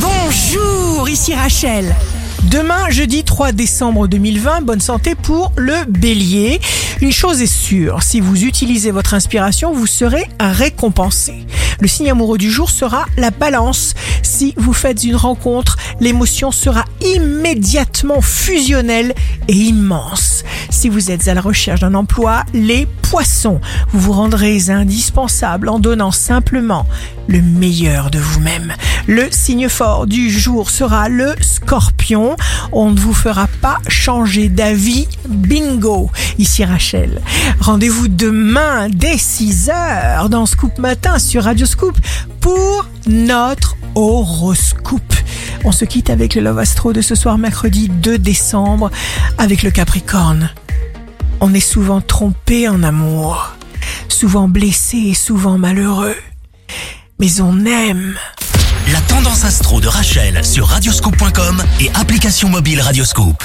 Bonjour, ici Rachel. Demain, jeudi 3 décembre 2020, bonne santé pour le bélier. Une chose est sûre, si vous utilisez votre inspiration, vous serez récompensé. Le signe amoureux du jour sera la balance. Si vous faites une rencontre, l'émotion sera immédiatement fusionnelle et immense. Si vous êtes à la recherche d'un emploi, les poissons, vous vous rendrez indispensable en donnant simplement le meilleur de vous-même. Le signe fort du jour sera le scorpion. On ne vous fera pas changer d'avis. Bingo. Ici Rachel. Rendez-vous demain dès 6h dans Scoop Matin sur Radio Scoop pour notre horoscope. On se quitte avec le Love Astro de ce soir mercredi 2 décembre avec le Capricorne. On est souvent trompé en amour, souvent blessé et souvent malheureux. Mais on aime. La tendance astro de Rachel sur radioscope.com et application mobile Radioscope.